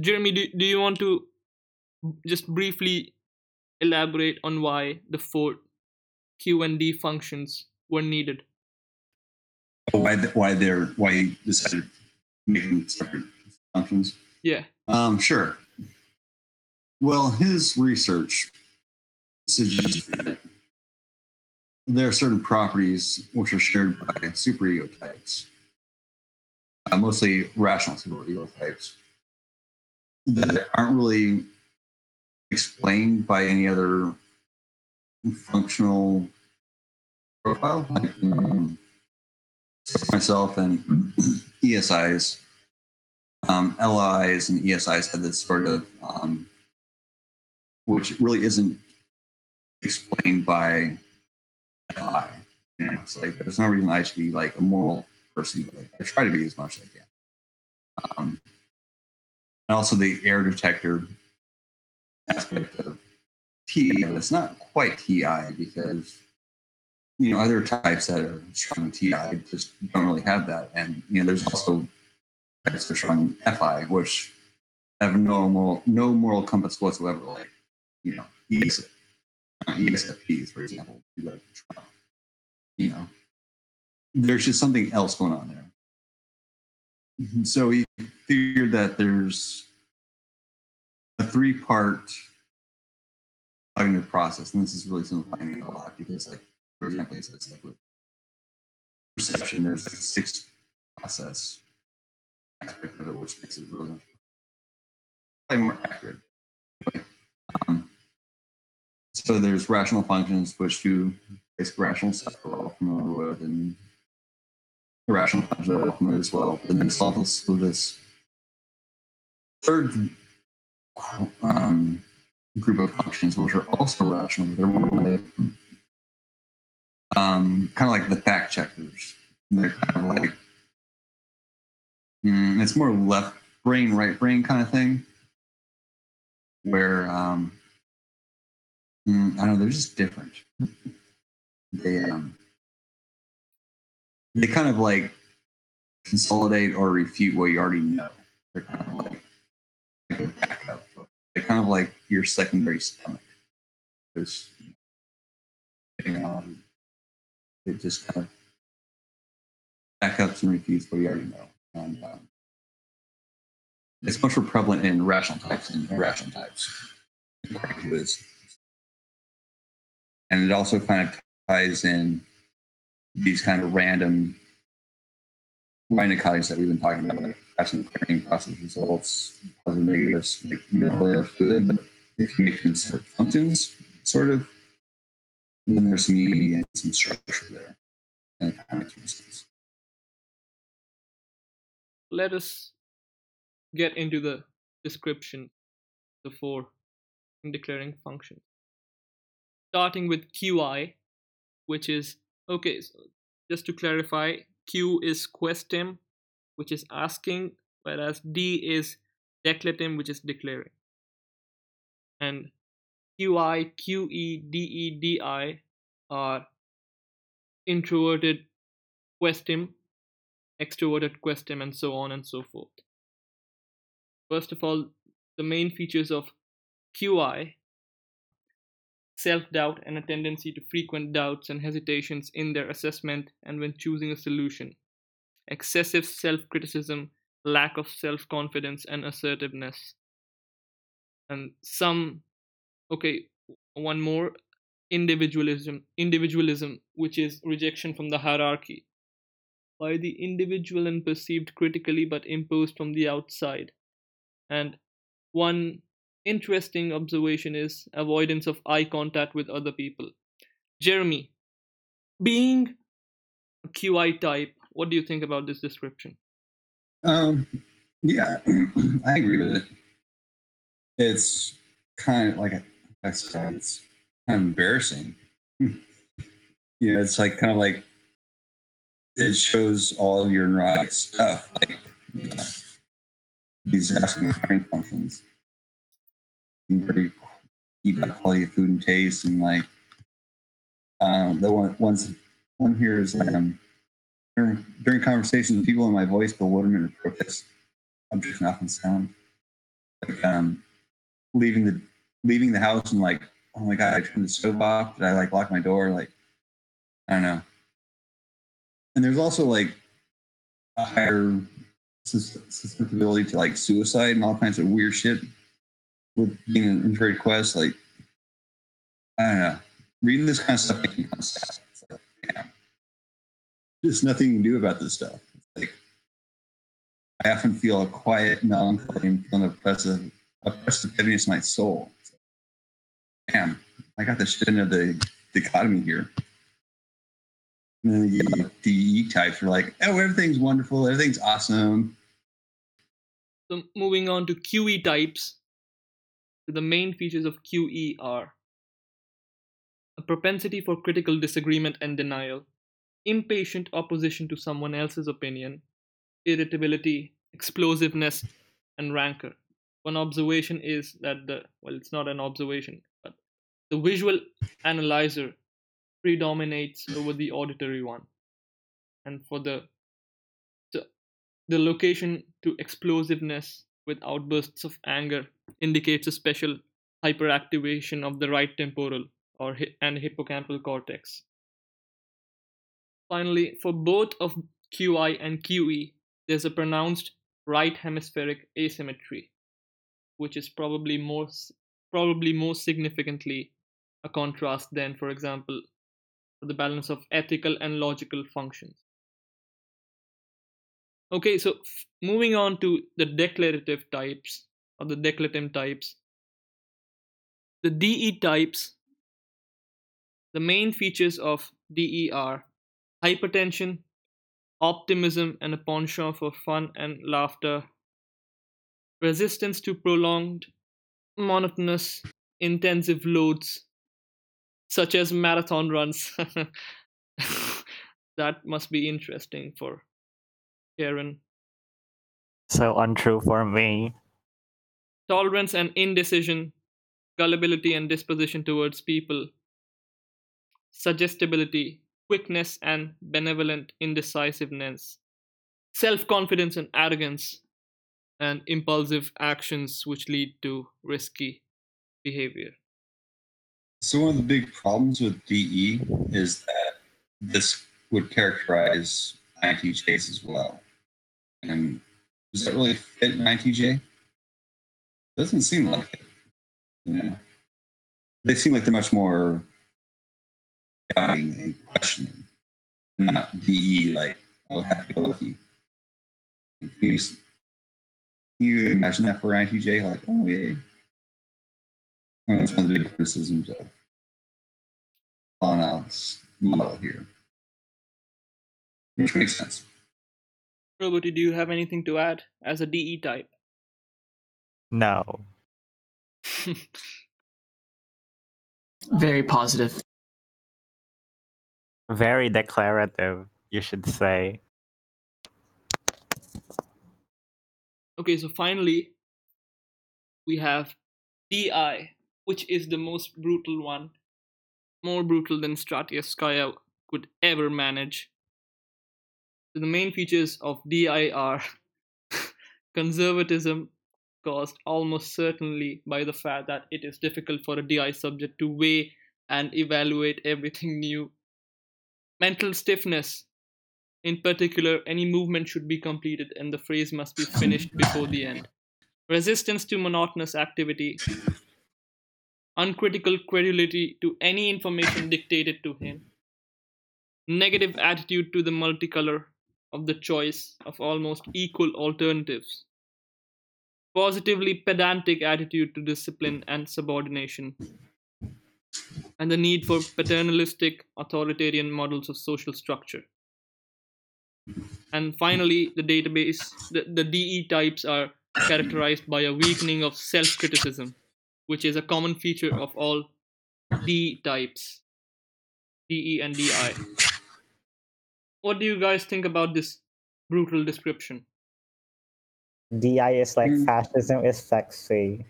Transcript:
Jeremy, do, do you want to just briefly elaborate on why the four Q and D functions were needed? Why the, why they're why you decided making separate functions? Yeah. Um, sure. Well, his research suggests that there are certain properties which are shared by superego types, uh, mostly rational superego types, that aren't really explained by any other functional profile. Like, um, myself and ESIs, um, LIs and ESIs had this sort of, um, which really isn't explained by FI. You know, it's like there's no reason I should be like a moral person, but like, I try to be as much as I can. Um, also the error detector aspect of TI, but it's not quite TI because you know other types that are strong TI just don't really have that, and you know there's also types that are strong FI which have no moral no moral compass whatsoever, like you know ES, ESFPs for example. You know, there's just something else going on there. Mm-hmm. So we figured that there's a three part cognitive process, and this is really simplifying it a lot because, like, for example, it's like with perception, there's like a six process aspect of it, which makes it really probably more accurate. Um, so there's rational functions, which do basic rational stuff we're all familiar with, and irrational functions are all familiar as well. And then solve this third um, group of functions which are also rational, they're like um, kind of like the fact checkers. They're kind of like mm, it's more left brain, right brain kind of thing, where um, mm, I don't know, they're just different. They um, they kind of like consolidate or refute what you already know. They're kind of like. They're kind of like your secondary stomach. Because you know, it just kind of backups and refutes what you already know. And um, it's much more prevalent in rational types than irrational types. And it also kind of ties in these kind of Reinin dichotomies that we've been talking about, like passing clearing process results, positive negatives, like good, but if you make them functions, sort of, then there's some and some structure there. And sense. Let us get into the description the four declaring functions. Starting with QI, which is okay, so just to clarify, Q is questim, which is asking, whereas D is declatim, which is declaring. And QI, QE, DE, DI are introverted questim, extroverted questim, and so on and so forth. First of all, the main features of QI self doubt and a tendency to frequent doubts and hesitations in their assessment and when choosing a solution, excessive self criticism, lack of self confidence, and assertiveness. And some, okay, one more individualism, individualism, which is rejection from the hierarchy by the individual and perceived critically but imposed from the outside. And one interesting observation is avoidance of eye contact with other people. Jeremy, being a QI type, what do you think about this description? Um, yeah, I agree with it. It's kind of like I it's kind of embarrassing. you know, it's like kind of like it shows all your neurotic stuff, like you know, these asking brain functions very keep the quality of food and taste and like um, the one ones one here is um, during, conversations people in my voice bewilderment or protest objects often sound like um, leaving the leaving the house and like, oh my god, I turned the stove off. Did I like lock my door? Like, I don't know. And there's also like a higher susceptibility to like suicide and all kinds of weird shit with being an introverted quest. Like, I don't know. Reading this kind of stuff makes me kind of sad. There's nothing you can do about this stuff. Like, I often feel a quiet melancholy and feeling oppressive, oppressive heaviness in my soul. Damn, I got the shit into the dichotomy here. And the DE types are like, oh, everything's wonderful, everything's awesome. So moving on to QE types. The main features of QE are a propensity for critical disagreement and denial, impatient opposition to someone else's opinion, irritability, explosiveness, and rancor. One observation is that the well, it's not an observation, but the visual analyzer predominates over the auditory one. And for the the location to explosiveness with outbursts of anger indicates a special hyperactivation of the right temporal or and hippocampal cortex. Finally, for both of QI and QE, there's a pronounced right hemispheric asymmetry, which is probably more probably most significantly a contrast than, for example, for the balance of ethical and logical functions. Okay, so f- moving on to the declarative types or the declatim types. The DE types, the main features of DE are hypertension, optimism, and a penchant for fun and laughter, resistance to prolonged, monotonous, intensive loads, such as marathon runs. that must be interesting for Karen. So untrue for me. Tolerance and indecision, gullibility and disposition towards people, suggestibility, quickness and benevolent indecisiveness, self confidence and arrogance, and impulsive actions which lead to risky behavior. So one of the big problems with DE is that this would characterize INTJs as well. And does that really fit an INTJ? Doesn't seem like it. Yeah. They seem like they're much more doubting and questioning, not DE like oh happy go lucky. Can you, can you imagine that for INTJ? Like, oh yeah. Well, that's one of the big criticisms of Clown's model here. Which makes sense. Roberty, do you have anything to add as a DE type? No. Very positive. Very declarative, you should say. Okay, so finally, we have DI, which is the most brutal one, more brutal than Stratiyevskaya could ever manage. So the main features of DI are conservatism, caused almost certainly by the fact that it is difficult for a DI subject to weigh and evaluate everything new. Mental stiffness, in particular, any movement should be completed and the phrase must be finished before the end. Resistance to monotonous activity, uncritical credulity to any information dictated to him, negative attitude to the multicolor of the choice of almost equal alternatives, positively pedantic attitude to discipline and subordination, and the need for paternalistic authoritarian models of social structure. And finally, the database, the, the DE types are characterized by a weakening of self criticism, which is a common feature of all D types, DE and DI. What do you guys think about this brutal description? DI is like Mm. fascism is sexy.